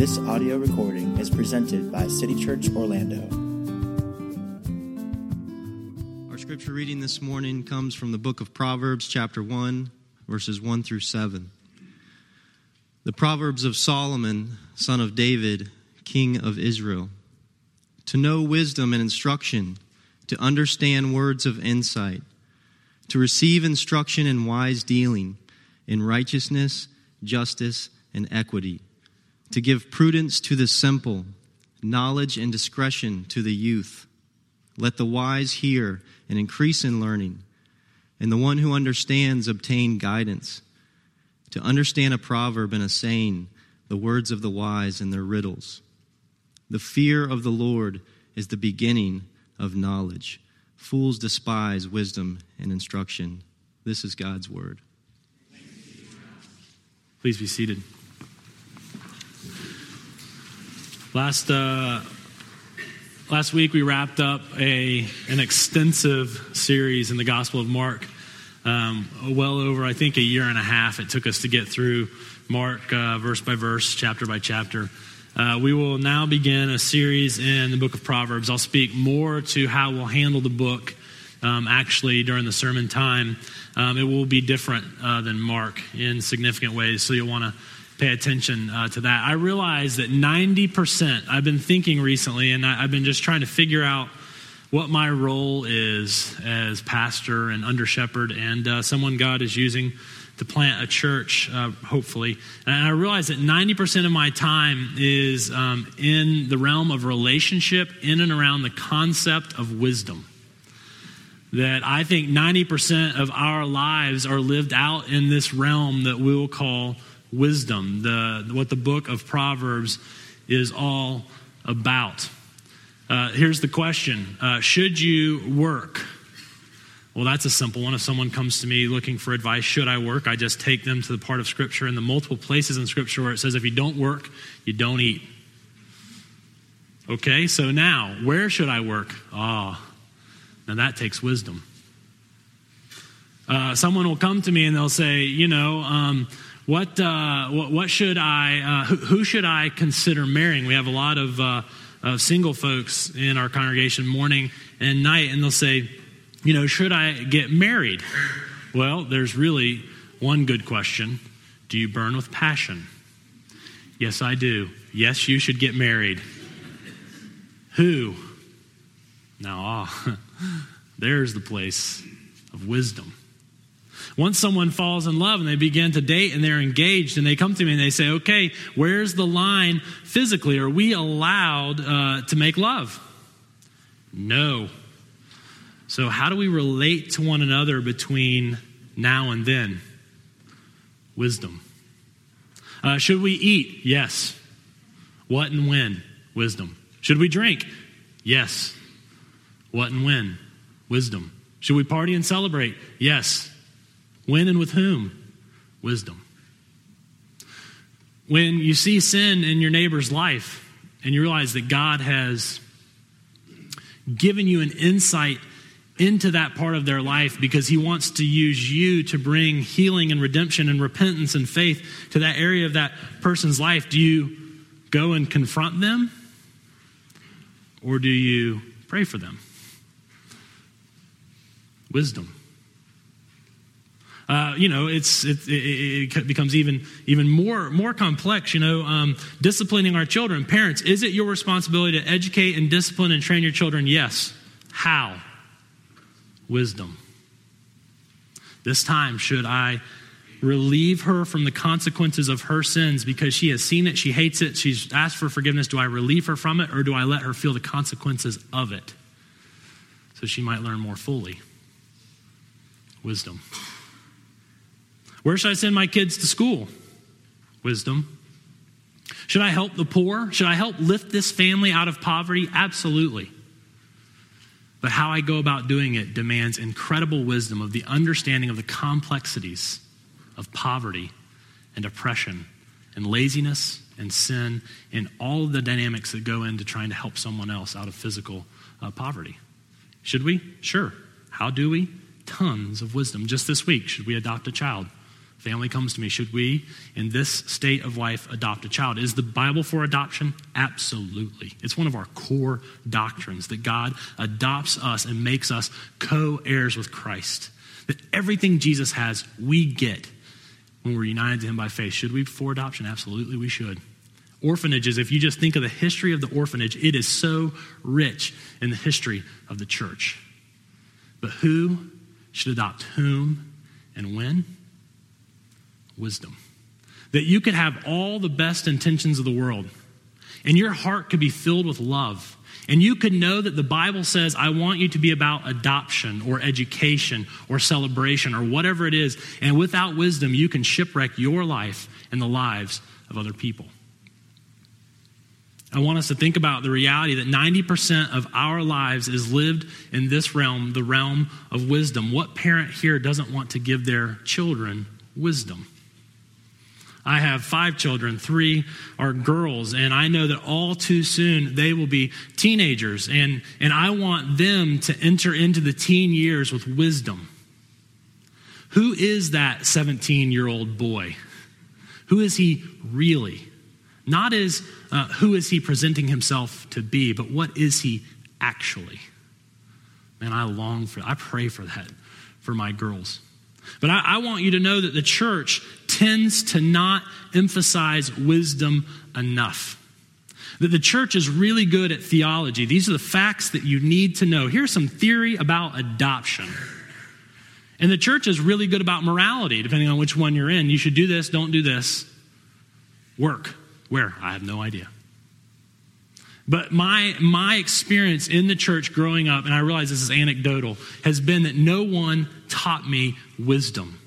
This audio recording is presented by City Church Orlando. Our scripture reading this morning comes from the book of Proverbs, chapter 1, verses 1 through 7. The Proverbs of Solomon, son of David, king of Israel. To know wisdom and instruction, to understand words of insight, to receive instruction in wise dealing, in righteousness, justice, and equity, to give prudence to the simple, knowledge and discretion to the youth. Let the wise hear and increase in learning, and the one who understands obtain guidance. To understand a proverb and a saying, the words of the wise and their riddles. The fear of the Lord is the beginning of knowledge. Fools despise wisdom and instruction. This is God's word. Please be seated. Last uh, last week we wrapped up a an extensive series in the Gospel of Mark. Um, well over, I think, a year and a half it took us to get through Mark uh, verse by verse, chapter by chapter. Uh, we will now begin a series in the book of Proverbs. I'll speak more to how we'll handle the book um, actually during the sermon time. Um, it will be different uh, than Mark in significant ways, so you'll want to pay attention uh, to that. I realize that 90%, I've been thinking recently, and I, have been just trying to figure out what my role is as pastor and under shepherd and uh, someone God is using to plant a church, uh, hopefully. And I realize that 90% of my time is um, in the realm of relationship, in and around the concept of wisdom. That I think 90% of our lives are lived out in this realm that we'll call wisdom, the, what the book of Proverbs is all about. Uh, here's the question uh, Should you work? Well, that's a simple one. If someone comes to me looking for advice, should I work? I just take them to the part of Scripture and the multiple places in Scripture where it says if you don't work, you don't eat. Okay, so now, where should I work? Ah, oh, now that takes wisdom. Uh, someone will come to me and they'll say, you know, um, what, uh, what, what, should I, uh, who, who, should I consider marrying? We have a lot of, uh, of single folks in our congregation morning and night, and they'll say, you know, should I get married? Well, there's really one good question Do you burn with passion? Yes, I do. Yes, you should get married. Who? Now, ah, there's the place of wisdom. Once someone falls in love and they begin to date and they're engaged and they come to me and they say, okay, where's the line physically? Are we allowed uh, to make love? No. So, how do we relate to one another between now and then? Wisdom. Uh, should we eat? Yes. What and when? Wisdom. Should we drink? Yes. What and when? Wisdom. Should we party and celebrate? Yes. When and with whom? Wisdom. When you see sin in your neighbor's life and you realize that God has given you an insight into that part of their life because he wants to use you to bring healing and redemption and repentance and faith to that area of that person's life, do you go and confront them? Or do you pray for them? Wisdom. Uh, you know, it's, it, it, it, becomes even, even more, more complex. You know, um, disciplining our children. Parents, is it your responsibility to educate and discipline and train your children? Yes. How? Wisdom. This time, should I relieve her from the consequences of her sins because she has seen it, she hates it, she's asked for forgiveness? Do I relieve her from it or do I let her feel the consequences of it so she might learn more fully? Wisdom. Where should I send my kids to school? Wisdom. Should I help the poor? Should I help lift this family out of poverty? Absolutely. But how I go about doing it demands incredible wisdom of the understanding of the complexities of poverty and oppression and laziness and sin and all the dynamics that go into trying to help someone else out of physical uh, poverty. Should we? Sure. How do we? Tons of wisdom. Just this week, should we adopt a child? Family comes to me, should we, in this state of life, adopt a child? Is the Bible for adoption? Absolutely. It's one of our core doctrines that God adopts us and makes us co heirs with Christ. That everything Jesus has, we get when we're united to Him by faith. Should we for adoption? Absolutely, we should. Orphanages, if you just think of the history of the orphanage, it is so rich in the history of the church. But who should adopt whom and when? Wisdom. That you could have all the best intentions of the world, and your heart could be filled with love. And you could know that the Bible says, I want you to be about adoption or education or celebration or whatever it is. And without wisdom, you can shipwreck your life and the lives of other people. I want us to think about the reality that 90% of our lives is lived in this realm, the realm of wisdom. What parent here doesn't want to give their children wisdom? I have five children. Three are girls, and I know that all too soon they will be teenagers, and, and I want them to enter into the teen years with wisdom. Who is that 17 year old boy? Who is he really? Not as uh, who is he presenting himself to be, but what is he actually? Man, I long for, I pray for that for my girls. But I, I, want you to know that the church tends to not emphasize wisdom enough. That the church is really good at theology. These are the facts that you need to know. Here's some theory about adoption. And the church is really good about morality, depending on which one you're in. You should do this, don't do this. Work. Where? I have no idea. But my, my experience in the church growing up, and I realize this is anecdotal, has been that no one taught me wisdom.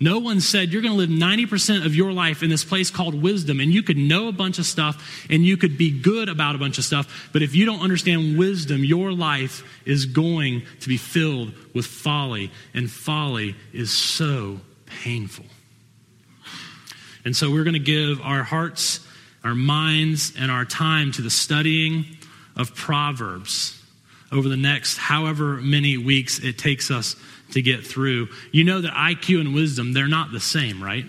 No one said you're going to live 90% of your life in this place called wisdom, and you could know a bunch of stuff and you could be good about a bunch of stuff, but if you don't understand wisdom, your life is going to be filled with folly, and folly is so painful. And so we're going to give our hearts our minds and our time to the studying of Proverbs over the next however many weeks it takes us to get through. You know that IQ and wisdom, they're not the same, right?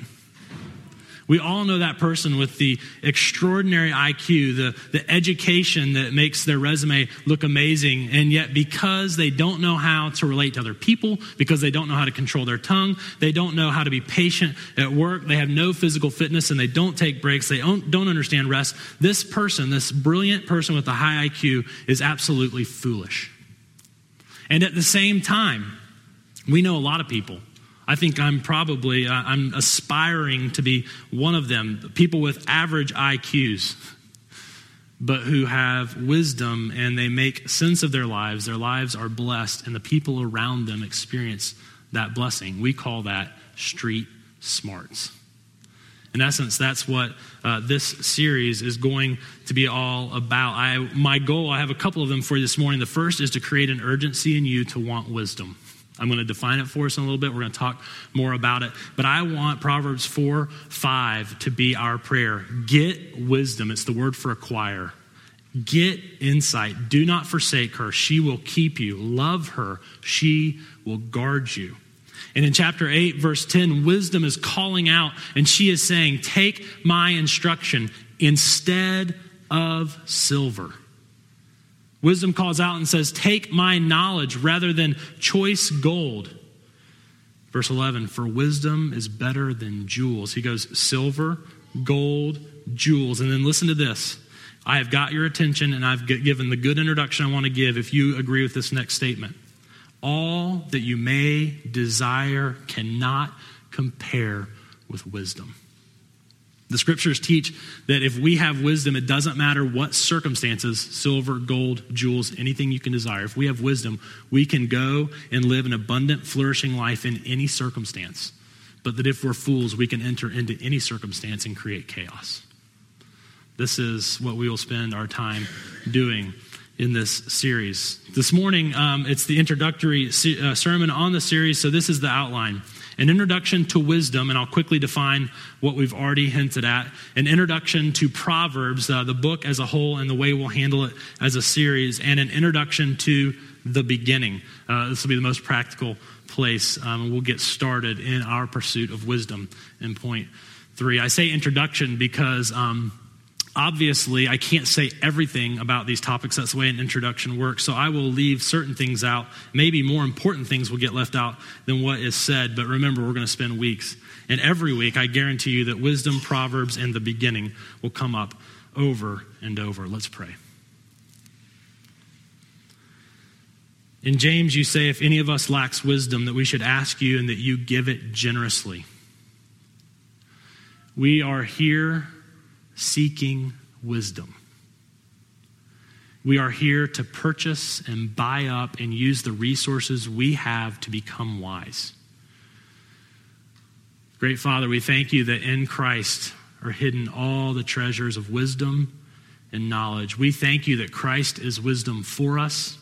We all know that person with the extraordinary IQ, the, the education that makes their resume look amazing, and yet because they don't know how to relate to other people, because they don't know how to control their tongue, they don't know how to be patient at work, they have no physical fitness, and they don't take breaks, they don't, don't understand rest, this person, this brilliant person with a high IQ, is absolutely foolish. And at the same time, we know a lot of people I think I'm probably, uh, I'm aspiring to be one of them. People with average IQs, but who have wisdom and they make sense of their lives. Their lives are blessed, and the people around them experience that blessing. We call that street smarts. In essence, that's what uh, this series is going to be all about. I, my goal, I have a couple of them for you this morning. The first is to create an urgency in you to want wisdom. I'm going to define it for us in a little bit. We're going to talk more about it. But I want Proverbs 4 5 to be our prayer. Get wisdom. It's the word for acquire. Get insight. Do not forsake her. She will keep you. Love her. She will guard you. And in chapter 8, verse 10, wisdom is calling out and she is saying, Take my instruction instead of silver. Wisdom calls out and says, Take my knowledge rather than choice gold. Verse 11, for wisdom is better than jewels. He goes, silver, gold, jewels. And then listen to this. I have got your attention and I've given the good introduction I want to give if you agree with this next statement. All that you may desire cannot compare with wisdom. The scriptures teach that if we have wisdom, it doesn't matter what circumstances silver, gold, jewels, anything you can desire. If we have wisdom, we can go and live an abundant, flourishing life in any circumstance. But that if we're fools, we can enter into any circumstance and create chaos. This is what we will spend our time doing in this series. This morning, um, it's the introductory uh, sermon on the series, so this is the outline. An introduction to wisdom, and I'll quickly define what we've already hinted at. An introduction to Proverbs, uh, the book as a whole, and the way we'll handle it as a series, and an introduction to the beginning. Uh, this will be the most practical place. Um, we'll get started in our pursuit of wisdom in point three. I say introduction because. Um, obviously, I can't say everything about these topics. That's the way an introduction works. So I will leave certain things out. Maybe more important things will get left out than what is said. But remember, we're going to spend weeks. And every week, I guarantee you that wisdom, proverbs, and the beginning will come up over and over. Let's pray. In James, you say, if any of us lacks wisdom, that we should ask you and that you give it generously. We are here seeking wisdom. We are here to purchase and buy up and use the resources we have to become wise. Great Father, we thank you that in Christ are hidden all the treasures of wisdom and knowledge. We thank you that Christ is wisdom for us.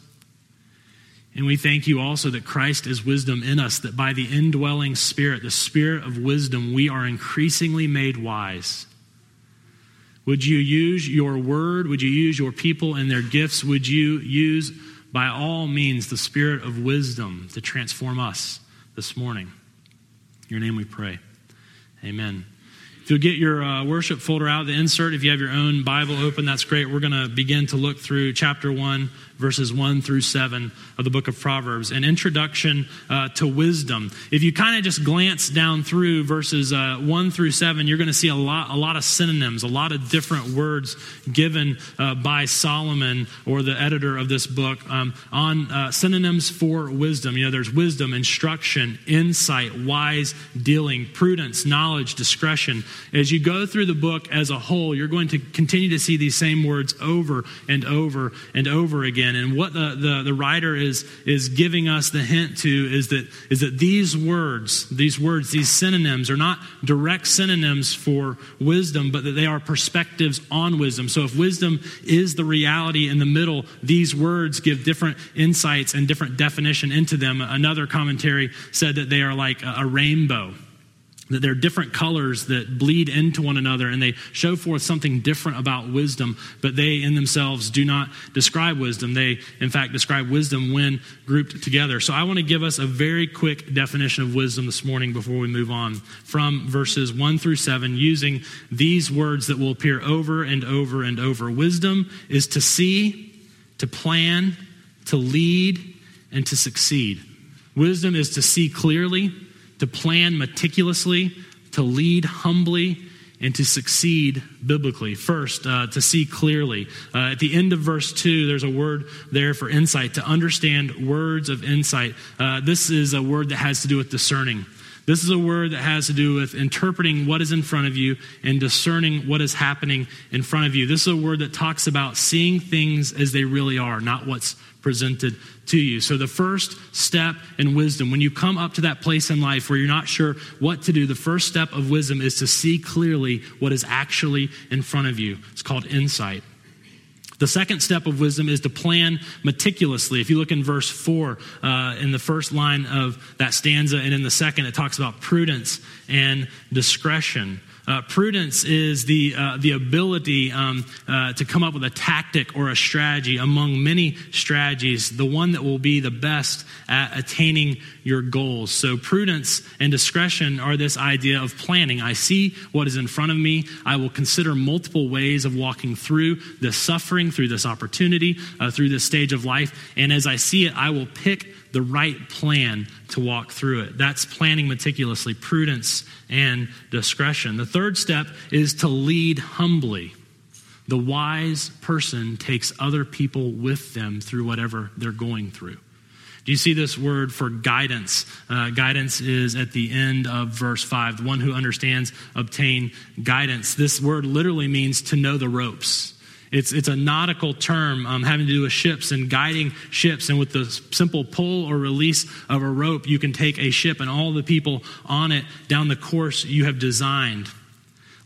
And we thank you also that Christ is wisdom in us, that by the indwelling Spirit, the Spirit of wisdom, we are increasingly made wise would you use your word? Would you use your people and their gifts? Would you use, by all means, the spirit of wisdom to transform us this morning? In your name we pray. Amen. If you'll get your uh, worship folder out, the insert, if you have your own Bible open, that's great. We're going to begin to look through chapter 1 verses 1 through 7 of the book of Proverbs, an introduction uh, to wisdom. If you kind of just glance down through verses uh, 1 through 7, you're going to see a lot, a lot of synonyms, a lot of different words given uh, by Solomon or the editor of this book um, on uh, synonyms for wisdom. You know, there's wisdom, instruction, insight, wise dealing, prudence, knowledge, discretion. As you go through the book as a whole, you're going to continue to see these same words over and over and over again again. And what the, the, the writer is, is giving us the hint to is that, is that these words, these words, these synonyms are not direct synonyms for wisdom, but that they are perspectives on wisdom. So if wisdom is the reality in the middle, these words give different insights and different definition into them. Another commentary said that they are like a rainbow that there are different colors that bleed into one another and they show forth something different about wisdom, but they in themselves do not describe wisdom. They, in fact, describe wisdom when grouped together. So I want to give us a very quick definition of wisdom this morning before we move on from verses 1 through 7 using these words that will appear over and over and over. Wisdom is to see, to plan, to lead, and to succeed. Wisdom is to see clearly to plan meticulously, to lead humbly, and to succeed biblically. First, uh, to see clearly. Uh, at the end of verse 2, there's a word there for insight, to understand words of insight. Uh, this is a word that has to do with discerning. This is a word that has to do with interpreting what is in front of you and discerning what is happening in front of you. This is a word that talks about seeing things as they really are, not what's presented to you. So, the first step in wisdom, when you come up to that place in life where you're not sure what to do, the first step of wisdom is to see clearly what is actually in front of you. It's called insight. The second step of wisdom is to plan meticulously. If you look in verse 4, uh, in the first line of that stanza, and in the second, it talks about prudence and discretion. Uh, prudence is the, uh, the ability um, uh, to come up with a tactic or a strategy among many strategies, the one that will be the best at attaining your goals. So, prudence and discretion are this idea of planning. I see what is in front of me. I will consider multiple ways of walking through this suffering, through this opportunity, uh, through this stage of life. And as I see it, I will pick the right plan to walk through it. That's planning meticulously, prudence and discretion. The third step is to lead humbly. The wise person takes other people with them through whatever they're going through. Do you see this word for guidance? Uh, guidance is at the end of verse 5. The one who understands obtain guidance. This word literally means to know the ropes. It's, it's a nautical term um, having to do with ships and guiding ships. And with the simple pull or release of a rope, you can take a ship and all the people on it down the course you have designed.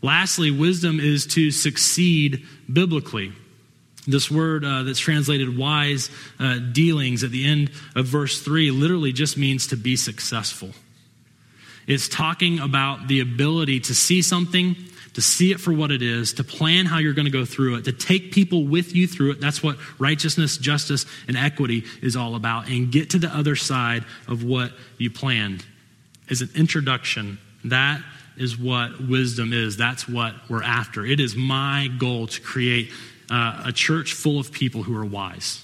Lastly, wisdom is to succeed biblically. This word uh, that's translated wise uh, dealings at the end of verse 3 literally just means to be successful. It's talking about the ability to see something to see it for what it is, to plan how you're going to go through it, to take people with you through it. That's what righteousness, justice, and equity is all about. And get to the other side of what you planned. As an introduction, that is what wisdom is. That's what we're after. It is my goal to create uh, a church full of people who are wise.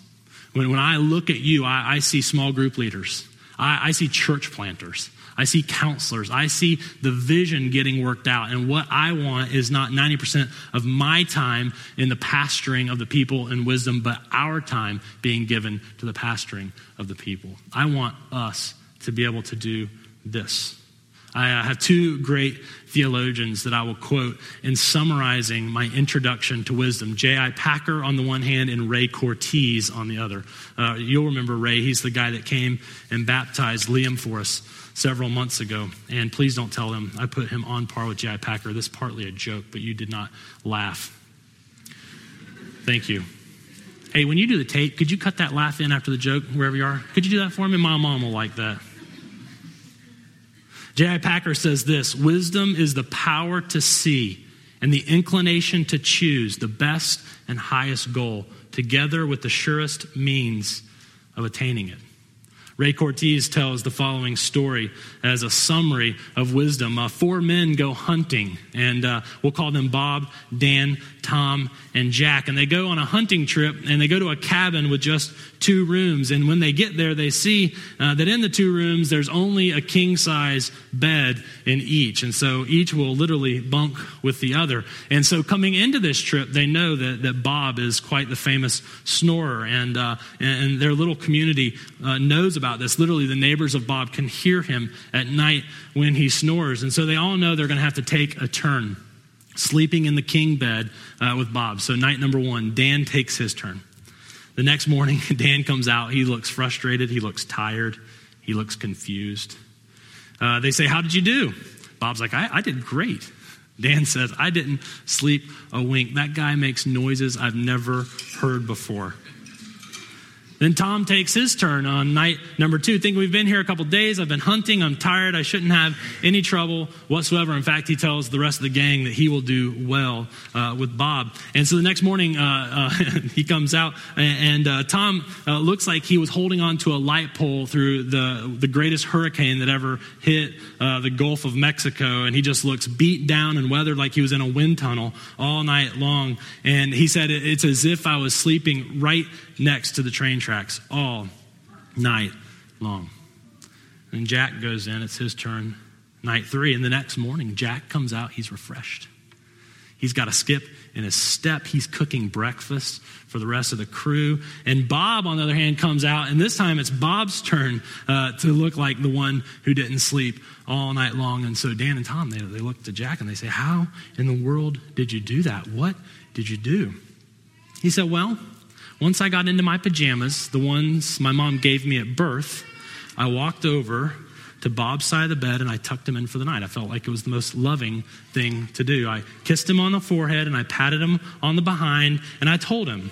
When, when I look at you, I, I see small group leaders, I, I see church planters. I see counselors. I see the vision getting worked out. And what I want is not 90% of my time in the pastoring of the people in wisdom, but our time being given to the pastoring of the people. I want us to be able to do this. I uh, have two great theologians that I will quote in summarizing my introduction to wisdom J.I. Packer on the one hand, and Ray Cortez on the other. Uh, you'll remember Ray, he's the guy that came and baptized Liam for us several months ago. And please don't tell him I put him on par with J.I. Packer. This is partly a joke, but you did not laugh. Thank you. Hey, when you do the tape, could you cut that laugh in after the joke, wherever you are? Could you do that for me? My mom will like that. J.I. Packer says this Wisdom is the power to see and the inclination to choose the best and highest goal, together with the surest means of attaining it. Ray Cortez tells the following story as a summary of wisdom. Uh, four men go hunting, and uh, we'll call them Bob, Dan, Tom, and Jack. And they go on a hunting trip, and they go to a cabin with just two rooms. And when they get there, they see uh, that in the two rooms, there's only a king size bed in each. And so each will literally bunk with the other. And so coming into this trip, they know that, that Bob is quite the famous snorer, and, uh, and their little community uh, knows about about this. Literally, the neighbors of Bob can hear him at night when he snores. And so they all know they're going to have to take a turn sleeping in the king bed uh, with Bob. So, night number one, Dan takes his turn. The next morning, Dan comes out. He looks frustrated. He looks tired. He looks confused. Uh, they say, How did you do? Bob's like, I, I did great. Dan says, I didn't sleep a wink. That guy makes noises I've never heard before. Then Tom takes his turn on night number two. Think we've been here a couple days. I've been hunting. I'm tired. I shouldn't have any trouble whatsoever. In fact, he tells the rest of the gang that he will do well uh, with Bob. And so the next morning, uh, uh, he comes out, and, uh, Tom uh, looks like he was holding on to a light pole through the, the greatest hurricane that ever hit uh, the Gulf of Mexico. And he just looks beat down and weathered like he was in a wind tunnel all night long. And he said, It's as if I was sleeping right next to the train tracks all night long. And Jack goes in, it's his turn, night three. And the next morning, Jack comes out, he's refreshed. He's got a skip in his step. He's cooking breakfast for the rest of the crew. And Bob, on the other hand, comes out, and this time it's Bob's turn uh, to look like the one who didn't sleep all night long. And so Dan and Tom, they, they look to Jack and they say, How in the world did you do that? What did you do? He said, Well, once I got into my pajamas, the ones my mom gave me at birth, I walked over to Bob's side of the bed and I tucked him in for the night. I felt like it was the most loving thing to do. I kissed him on the forehead and I patted him on the behind and I told him,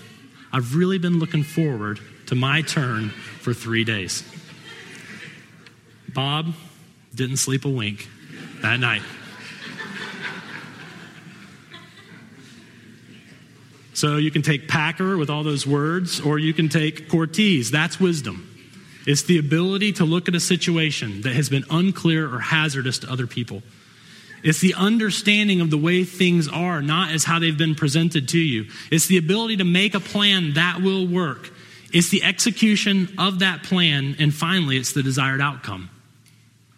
I've really been looking forward to my turn for three days. Bob didn't sleep a wink that night. So you can take Packer with all those words, or you can take Cortez. That's wisdom. It's the ability to look at a situation that has been unclear or hazardous to other people. It's the understanding of the way things are, not as how they've been presented to you. It's the ability to make a plan that will work. It's the execution of that plan, and finally, it's the desired outcome.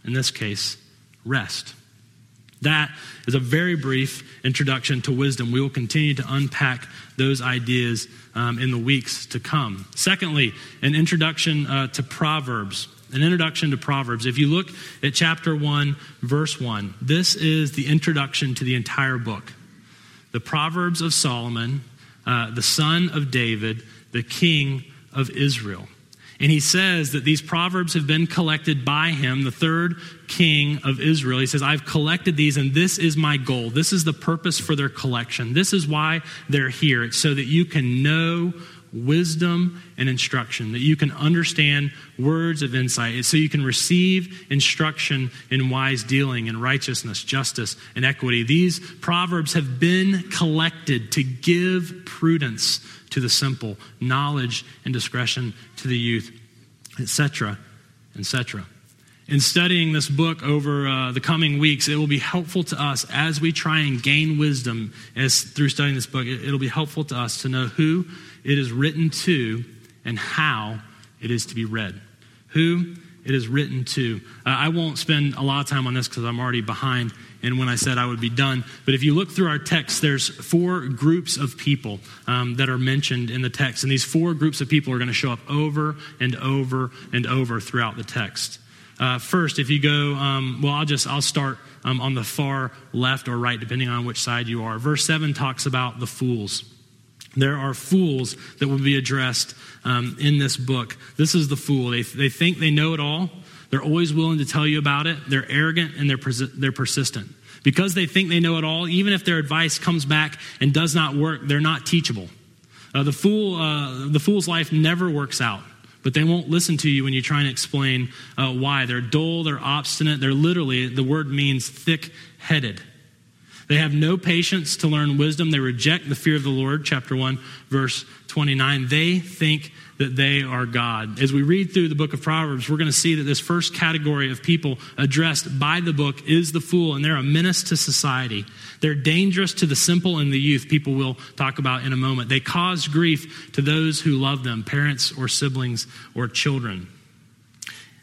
In this case, rest. That is a very brief introduction to wisdom. We will continue to unpack those ideas um, in the weeks to come. Secondly, an introduction uh, to Proverbs. An introduction to Proverbs. If you look at chapter 1, verse 1, this is the introduction to the entire book. The Proverbs of Solomon, uh, the son of David, the king of Israel. And he says that these proverbs have been collected by him, the third king of Israel. He says, I've collected these, and this is my goal. This is the purpose for their collection. This is why they're here. It's so that you can know wisdom and instruction, that you can understand words of insight, so you can receive instruction in wise dealing and righteousness, justice, and equity. These proverbs have been collected to give prudence to the simple, knowledge and discretion to the youth, etc., etc. In studying this book over uh, the coming weeks, it will be helpful to us as we try and gain wisdom as through studying this book. It, it'll be helpful to us to know who it is written to and how it is to be read. Who it is written to. Uh, I won't spend a lot of time on this because I'm already behind and when I said I would be done. But if you look through our text, there's four groups of people um, that are mentioned in the text. And these four groups of people are going to show up over and over and over throughout the text. Uh, first, if you go, um, well, I'll just I'll start um, on the far left or right, depending on which side you are. Verse seven talks about the fools. There are fools that will be addressed um, in this book. This is the fool. They, they think they know it all. They're always willing to tell you about it. They're arrogant and they're, persi- they're persistent. Because they think they know it all, even if their advice comes back and does not work, they're not teachable. Uh, the, fool, uh, the fool's life never works out but they won't listen to you when you try and explain uh, why. They're dull, they're obstinate, they're literally, the word means thick headed. They have no patience to learn wisdom. They reject the fear of the Lord, chapter 1, verse 29. They think that they are God. As we read through the book of Proverbs, we're going to see that this first category of people addressed by the book is the fool, and they're a menace to society. They're dangerous to the simple and the youth, people will talk about in a moment. They cause grief to those who love them, parents or siblings or children.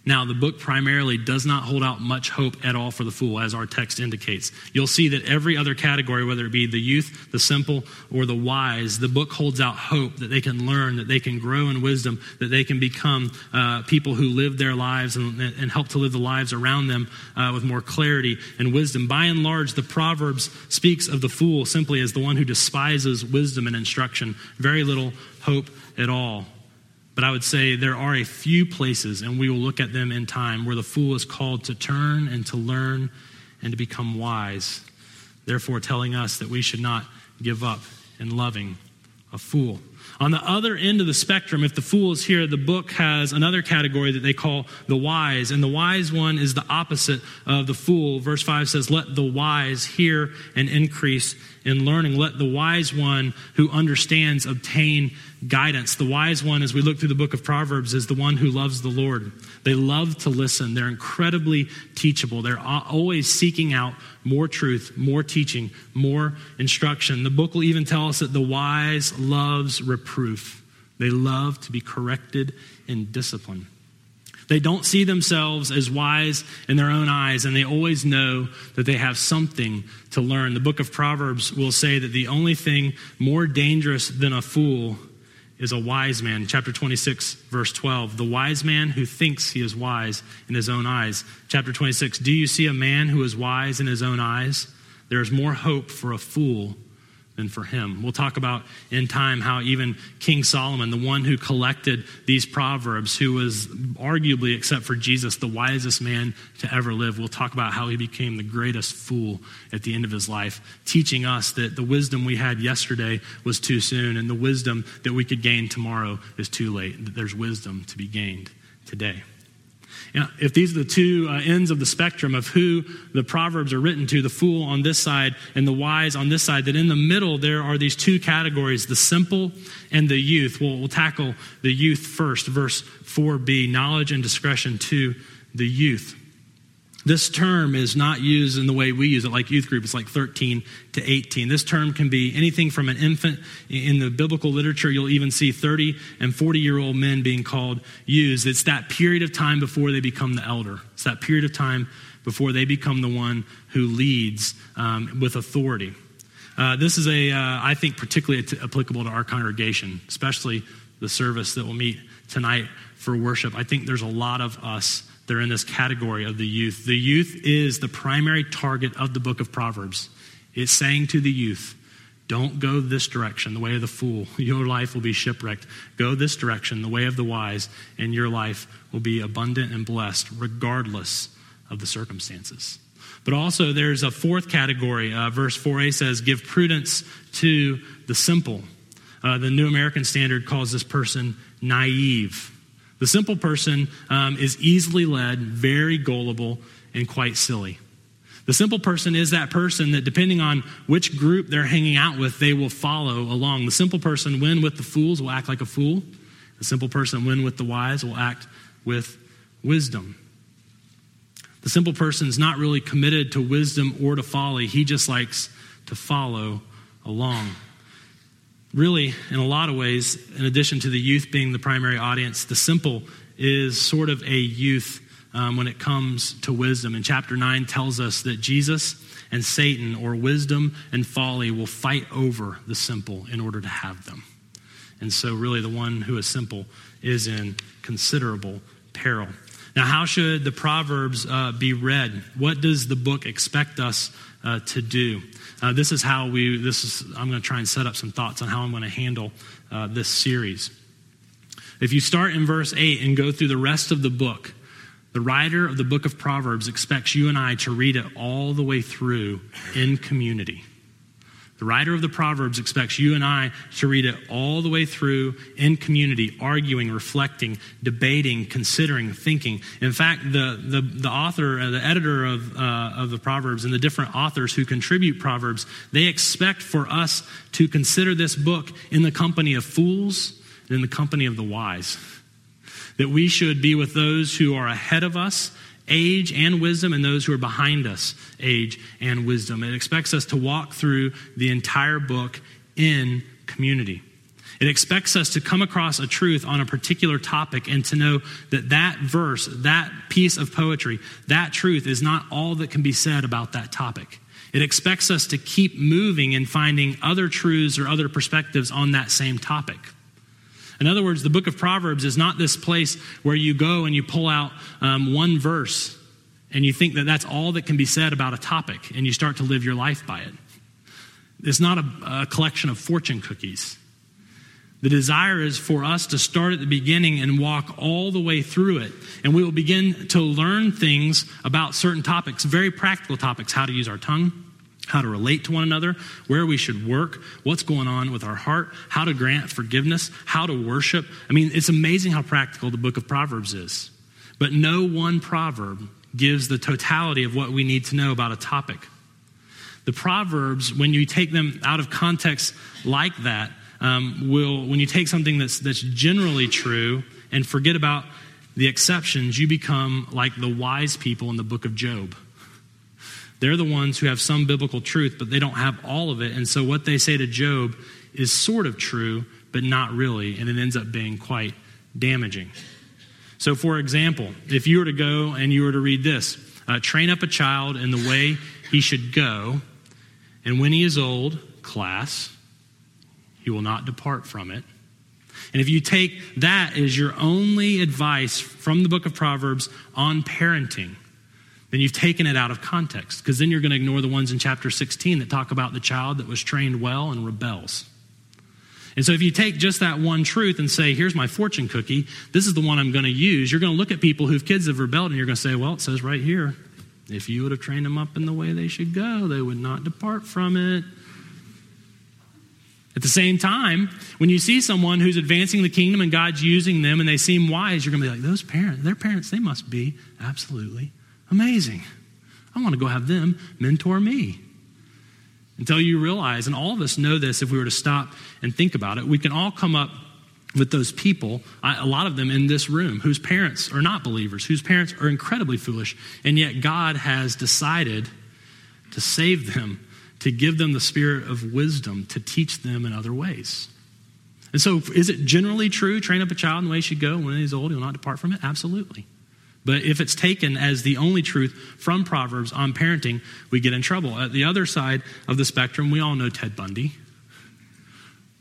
Now, the book primarily does not hold out much hope at all for the fool, as our text indicates. You'll see that every other category, whether it be the youth, the simple, or the wise, the book holds out hope that they can learn, that they can grow in wisdom, that they can become uh, people who live their lives and, and, help to live the lives around them uh, with more clarity and wisdom. By and large, the Proverbs speaks of the fool simply as the one who despises wisdom and instruction. Very little hope at all. But I would say there are a few places, and we will look at them in time, where the fool is called to turn and to learn and to become wise, therefore telling us that we should not give up in loving a fool. On the other end of the spectrum, if the fool is here, the book has another category that they call the wise. And the wise one is the opposite of the fool. Verse 5 says, Let the wise hear and increase in learning. Let the wise one who understands obtain guidance. The wise one, as we look through the book of Proverbs, is the one who loves the Lord. They love to listen. They're incredibly teachable. They're always seeking out more truth, more teaching, more instruction. The book will even tell us that the wise loves reproof. They love to be corrected and disciplined. They don't see themselves as wise in their own eyes, and they always know that they have something to learn. The book of Proverbs will say that the only thing more dangerous than a fool is a wise man. Chapter 26, verse 12. The wise man who thinks he is wise in his own eyes. Chapter 26. Do you see a man who is wise in his own eyes? There is more hope for a fool than for him. We'll talk about in time how even King Solomon, the one who collected these proverbs, who was arguably, except for Jesus, the wisest man to ever live, we'll talk about how he became the greatest fool at the end of his life, teaching us that the wisdom we had yesterday was too soon, and the wisdom that we could gain tomorrow is too late, that there's wisdom to be gained today. You if these are the two uh, ends of the spectrum of who the Proverbs are written to, the fool on this side and the wise on this side, that in the middle there are these two categories, the simple and the youth. We'll, we'll tackle the youth first, verse 4b knowledge and discretion to the youth. This term is not used in the way we use it, like youth group. It's like 13 to 18. This term can be anything from an infant. In the biblical literature, you'll even see 30 and 40 year old men being called used. It's that period of time before they become the elder. It's that period of time before they become the one who leads um, with authority. Uh, this is a, uh, I think, particularly applicable to our congregation, especially the service that we'll meet tonight for worship. I think there's a lot of us they're in this category of the youth. The youth is the primary target of the book of Proverbs. It's saying to the youth, don't go this direction, the way of the fool. Your life will be shipwrecked. Go this direction, the way of the wise, and your life will be abundant and blessed, regardless of the circumstances. But also, there's a fourth category. Uh, verse 4a says, Give prudence to the simple. Uh, the New American Standard calls this person naive. The simple person um, is easily led, very gullible, and quite silly. The simple person is that person that, depending on which group they're hanging out with, they will follow along. The simple person, when with the fools, will act like a fool. The simple person, when with the wise, will act with wisdom. The simple person is not really committed to wisdom or to folly, he just likes to follow along. Really, in a lot of ways, in addition to the youth being the primary audience, the simple is sort of a youth um, when it comes to wisdom. And chapter 9 tells us that Jesus and Satan, or wisdom and folly, will fight over the simple in order to have them. And so, really, the one who is simple is in considerable peril. Now, how should the Proverbs uh, be read? What does the book expect us uh, to do? Uh, this is how we, this is, I'm going to try and set up some thoughts on how I'm going to handle uh, this series. If you start in verse 8 and go through the rest of the book, the writer of the book of Proverbs expects you and I to read it all the way through in community. The writer of the Proverbs expects you and I to read it all the way through in community, arguing, reflecting, debating, considering, thinking. In fact, the, the, the author, uh, the editor of, uh, of the Proverbs, and the different authors who contribute Proverbs, they expect for us to consider this book in the company of fools and in the company of the wise. That we should be with those who are ahead of us age and wisdom, and those who are behind us, age and wisdom. It expects us to walk through the entire book in community. It expects us to come across a truth on a particular topic and to know that that verse, that piece of poetry, that truth is not all that can be said about that topic. It expects us to keep moving and finding other truths or other perspectives on that same topic. In other words, the book of Proverbs is not this place where you go and you pull out um, one verse and you think that that's all that can be said about a topic and you start to live your life by it. It's not a, a collection of fortune cookies. The desire is for us to start at the beginning and walk all the way through it. And we will begin to learn things about certain topics, very practical topics how to use our tongue, how to relate to one another, where we should work, what's going on with our heart, how to grant forgiveness, how to worship. I mean, it's amazing how practical the book of Proverbs is. But no one proverb gives the totality of what we need to know about a topic. The Proverbs, when you take them out of context like that, um, will, when you take something that's, that's generally true and forget about the exceptions, you become like the wise people in the book of Job they're the ones who have some biblical truth, but they don't have all of it. And so what they say to Job is sort of true, but not really. And it ends up being quite damaging. So, for example, if you were to go and you were to read this uh, train up a child in the way he should go, and when he is old, class, he will not depart from it. And if you take that as your only advice from the book of Proverbs on parenting, then you've taken it out of context because then you're going to ignore the ones in chapter 16 that talk about the child that was trained well and rebels. And so if you take just that one truth and say, here's my fortune cookie, this is the one I'm going to use, you're going to look at people whose kids have rebelled and you're going to say, well, it says right here, if you would have trained them up in the way they should go, they would not depart from it. At the same time, when you see someone who's advancing the kingdom and God's using them and they seem wise, you're going to be like, those parents, their parents, they must be absolutely Amazing. I want to go have them mentor me. Until you realize, and all of us know this if we were to stop and think about it, we can all come up with those people, a lot of them in this room, whose parents are not believers, whose parents are incredibly foolish, and yet God has decided to save them, to give them the spirit of wisdom, to teach them in other ways. And so, is it generally true, train up a child in the way he should go, when he's old, he'll not depart from it? Absolutely. But if it's taken as the only truth from Proverbs on parenting, we get in trouble. At the other side of the spectrum, we all know Ted Bundy.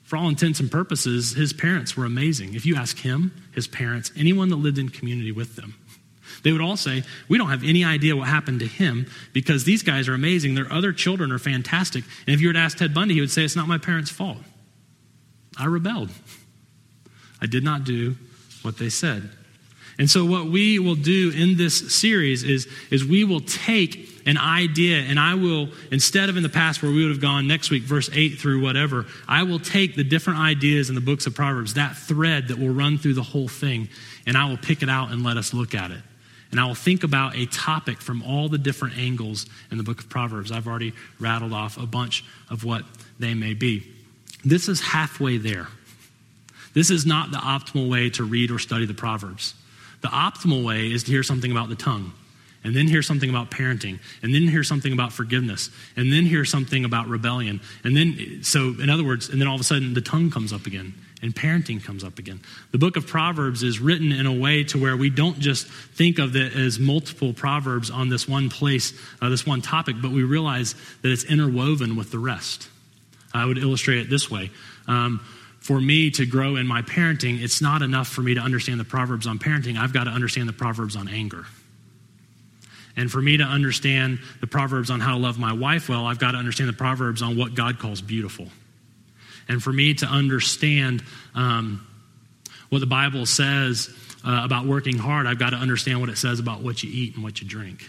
For all intents and purposes, his parents were amazing. If you ask him, his parents, anyone that lived in community with them, they would all say, We don't have any idea what happened to him because these guys are amazing. Their other children are fantastic. And if you were to ask Ted Bundy, he would say, It's not my parents' fault. I rebelled. I did not do what they said. And so, what we will do in this series is, is we will take an idea, and I will, instead of in the past where we would have gone next week, verse 8 through whatever, I will take the different ideas in the books of Proverbs, that thread that will run through the whole thing, and I will pick it out and let us look at it. And I will think about a topic from all the different angles in the book of Proverbs. I've already rattled off a bunch of what they may be. This is halfway there. This is not the optimal way to read or study the Proverbs. The optimal way is to hear something about the tongue, and then hear something about parenting, and then hear something about forgiveness, and then hear something about rebellion. And then, so in other words, and then all of a sudden the tongue comes up again, and parenting comes up again. The book of Proverbs is written in a way to where we don't just think of it as multiple proverbs on this one place, uh, this one topic, but we realize that it's interwoven with the rest. I would illustrate it this way. Um, for me to grow in my parenting, it's not enough for me to understand the Proverbs on parenting. I've got to understand the Proverbs on anger. And for me to understand the Proverbs on how to love my wife well, I've got to understand the Proverbs on what God calls beautiful. And for me to understand um, what the Bible says uh, about working hard, I've got to understand what it says about what you eat and what you drink.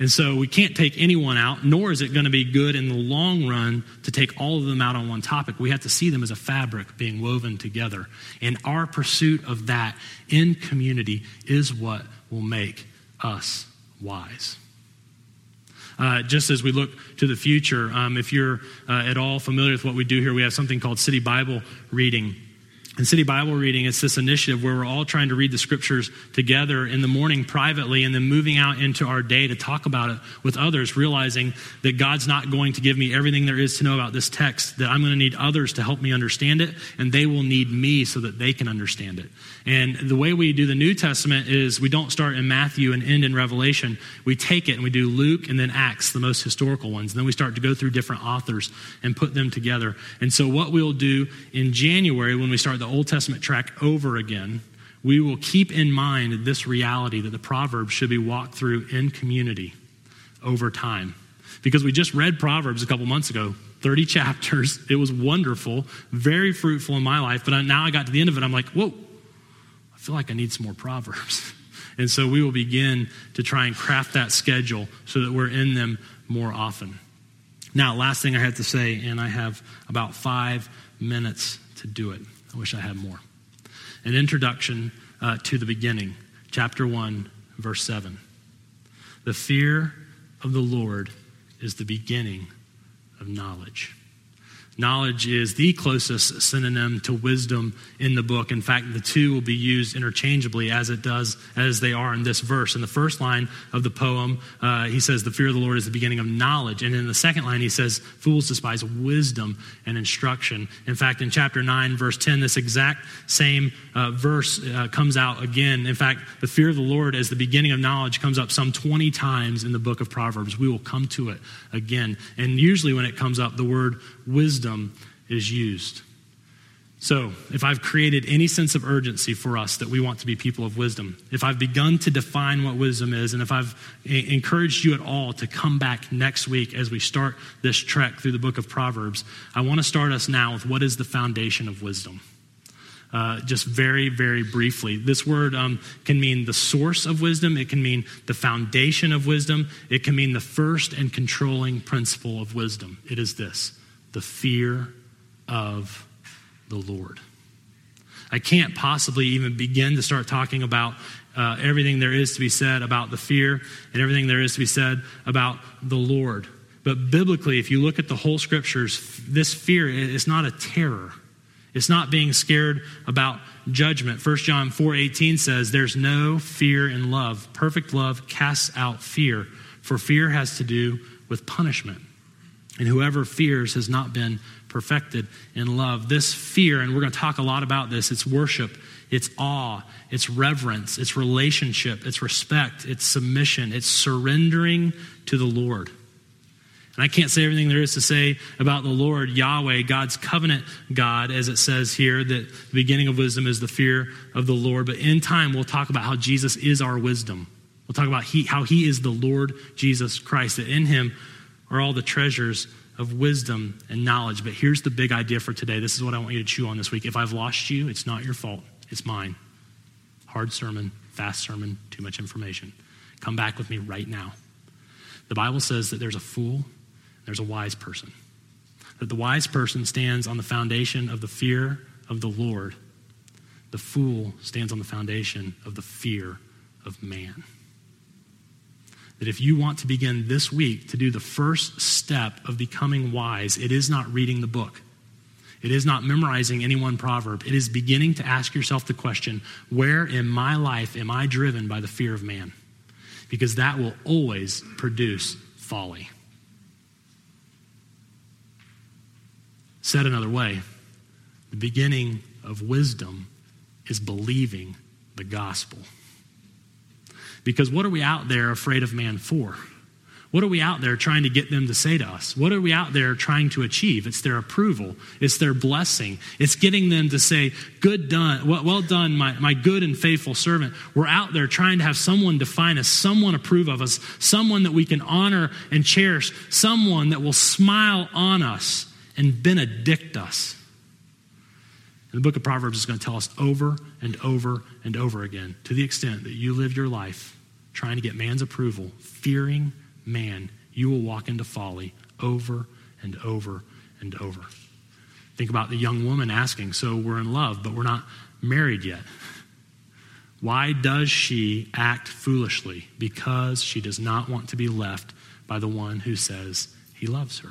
And so we can't take anyone out, nor is it going to be good in the long run to take all of them out on one topic. We have to see them as a fabric being woven together. And our pursuit of that in community is what will make us wise. Uh, just as we look to the future, um, if you're uh, at all familiar with what we do here, we have something called City Bible Reading. In City Bible Reading, it's this initiative where we're all trying to read the scriptures together in the morning privately and then moving out into our day to talk about it with others, realizing that God's not going to give me everything there is to know about this text, that I'm going to need others to help me understand it, and they will need me so that they can understand it. And the way we do the New Testament is we don't start in Matthew and end in Revelation. We take it and we do Luke and then Acts, the most historical ones. And then we start to go through different authors and put them together. And so, what we'll do in January when we start the Old Testament track over again, we will keep in mind this reality that the Proverbs should be walked through in community over time. Because we just read Proverbs a couple months ago, 30 chapters. It was wonderful, very fruitful in my life. But now I got to the end of it, I'm like, whoa, I feel like I need some more Proverbs. And so we will begin to try and craft that schedule so that we're in them more often. Now, last thing I have to say, and I have about five minutes to do it. I wish I had more. An introduction uh, to the beginning, chapter 1, verse 7. The fear of the Lord is the beginning of knowledge. Knowledge is the closest synonym to wisdom in the book. In fact, the two will be used interchangeably as it does, as they are in this verse. In the first line of the poem, uh, he says, The fear of the Lord is the beginning of knowledge. And in the second line, he says, Fools despise wisdom and instruction. In fact, in chapter 9, verse 10, this exact same uh, verse uh, comes out again. In fact, the fear of the Lord as the beginning of knowledge comes up some 20 times in the book of Proverbs. We will come to it again. And usually when it comes up, the word wisdom is used. So, if I've created any sense of urgency for us that we want to be people of wisdom, if I've begun to define what wisdom is, and if I've encouraged you at all to come back next week as we start this trek through the book of Proverbs, I want to start us now with what is the foundation of wisdom. Uh, just very, very briefly. This word um, can mean the source of wisdom, it can mean the foundation of wisdom, it can mean the first and controlling principle of wisdom. It is this the fear of the Lord. I can't possibly even begin to start talking about uh, everything there is to be said about the fear and everything there is to be said about the Lord. But biblically, if you look at the whole scriptures, this fear is not a terror. It's not being scared about judgment. 1 John 4:18 says, "There's no fear in love. Perfect love casts out fear, for fear has to do with punishment." And whoever fears has not been perfected in love. This fear, and we're going to talk a lot about this, it's worship, it's awe, it's reverence, it's relationship, it's respect, it's submission, it's surrendering to the Lord. And I can't say everything there is to say about the Lord, Yahweh, God's covenant God, as it says here, that the beginning of wisdom is the fear of the Lord. But in time, we'll talk about how Jesus is our wisdom. We'll talk about he, how he is the Lord Jesus Christ, that in him are all the treasures of wisdom and knowledge. But here's the big idea for today. This is what I want you to chew on this week. If I've lost you, it's not your fault, it's mine. Hard sermon, fast sermon, too much information. Come back with me right now. The Bible says that there's a fool, there's a wise person. That the wise person stands on the foundation of the fear of the Lord. The fool stands on the foundation of the fear of man. That if you want to begin this week to do the first step of becoming wise, it is not reading the book. It is not memorizing any one proverb. It is beginning to ask yourself the question where in my life am I driven by the fear of man? Because that will always produce folly. Said another way, the beginning of wisdom is believing the gospel. Because what are we out there afraid of man for? What are we out there trying to get them to say to us? What are we out there trying to achieve? It's their approval, it's their blessing, it's getting them to say, Good done, well, done, my, my good and faithful servant. We're out there trying to have someone define us, someone approve of us, someone that we can honor and cherish, someone that will smile on us and benedict us. And the book of Proverbs is going to tell us over and over and over again, to the extent that you live your life trying to get man's approval, fearing man, you will walk into folly over and over and over. Think about the young woman asking, So we're in love, but we're not married yet. Why does she act foolishly? Because she does not want to be left by the one who says he loves her.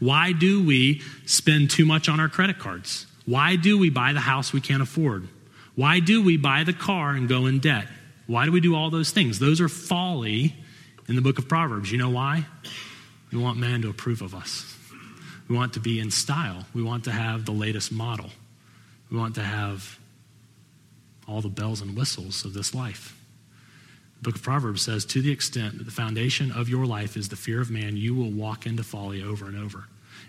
Why do we spend too much on our credit cards? Why do we buy the house we can't afford? Why do we buy the car and go in debt? Why do we do all those things? Those are folly in the book of Proverbs. You know why? We want man to approve of us. We want to be in style. We want to have the latest model. We want to have all the bells and whistles of this life. The book of Proverbs says, to the extent that the foundation of your life is the fear of man, you will walk into folly over and over.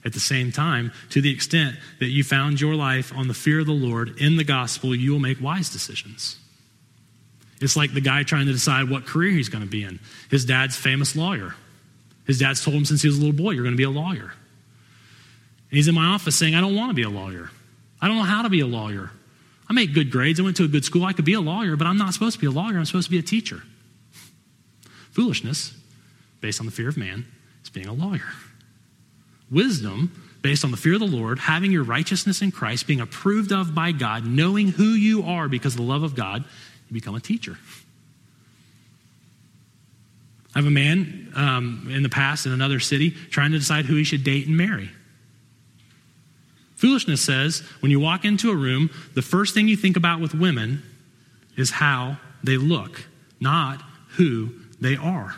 At the same time, to the extent that you found your life on the fear of the Lord in the gospel, you will make wise decisions. It's like the guy trying to decide what career he's going to be in. His dad's famous lawyer. His dad's told him since he was a little boy, you're going to be a lawyer. And he's in my office saying, I don't want to be a lawyer. I don't know how to be a lawyer. I make good grades. I went to a good school. I could be a lawyer, but I'm not supposed to be a lawyer. I'm supposed to be a teacher. Foolishness, based on the fear of man, is being a lawyer. Wisdom, based on the fear of the Lord, having your righteousness in Christ, being approved of by God, knowing who you are because of the love of God, you become a teacher. I have a man um, in the past in another city trying to decide who he should date and marry. Foolishness says when you walk into a room, the first thing you think about with women is how they look, not who they are.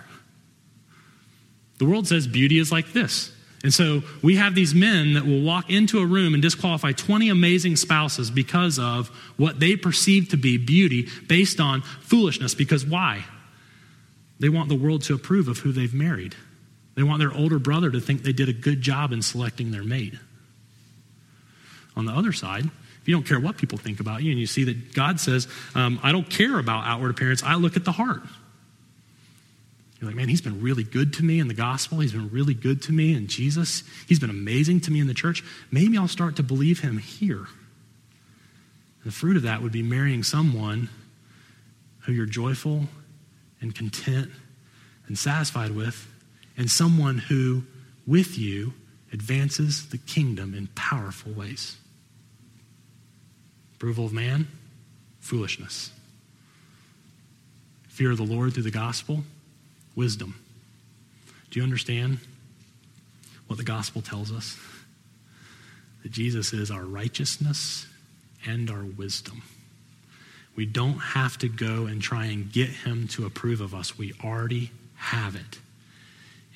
The world says beauty is like this. And so we have these men that will walk into a room and disqualify 20 amazing spouses because of what they perceive to be beauty based on foolishness. Because why? They want the world to approve of who they've married. They want their older brother to think they did a good job in selecting their mate. On the other side, if you don't care what people think about you and you see that God says, um, I don't care about outward appearance, I look at the heart. You're like, man, he's been really good to me in the gospel. He's been really good to me in Jesus. He's been amazing to me in the church. Maybe I'll start to believe him here. The fruit of that would be marrying someone who you're joyful and content and satisfied with, and someone who, with you, advances the kingdom in powerful ways. Approval of man, foolishness. Fear of the Lord through the gospel, wisdom. Do you understand what the gospel tells us? That Jesus is our righteousness and our wisdom. We don't have to go and try and get him to approve of us. We already have it.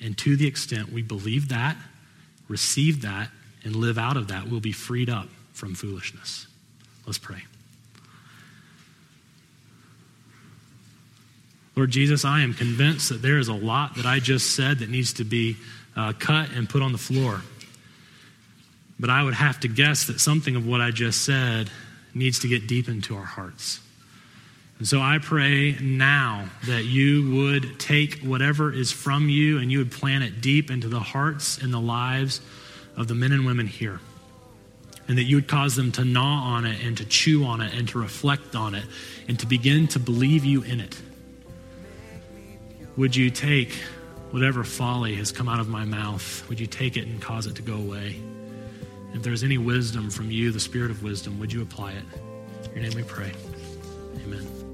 And to the extent we believe that, receive that, and live out of that, we'll be freed up from foolishness. Let's pray. Lord Jesus, I am convinced that there is a lot that I just said that needs to be uh, cut and put on the floor. But I would have to guess that something of what I just said needs to get deep into our hearts. And so I pray now that you would take whatever is from you and you would plant it deep into the hearts and the lives of the men and women here. And that you would cause them to gnaw on it and to chew on it and to reflect on it and to begin to believe you in it. Would you take whatever folly has come out of my mouth, would you take it and cause it to go away? If there's any wisdom from you, the spirit of wisdom, would you apply it? In your name we pray. Amen.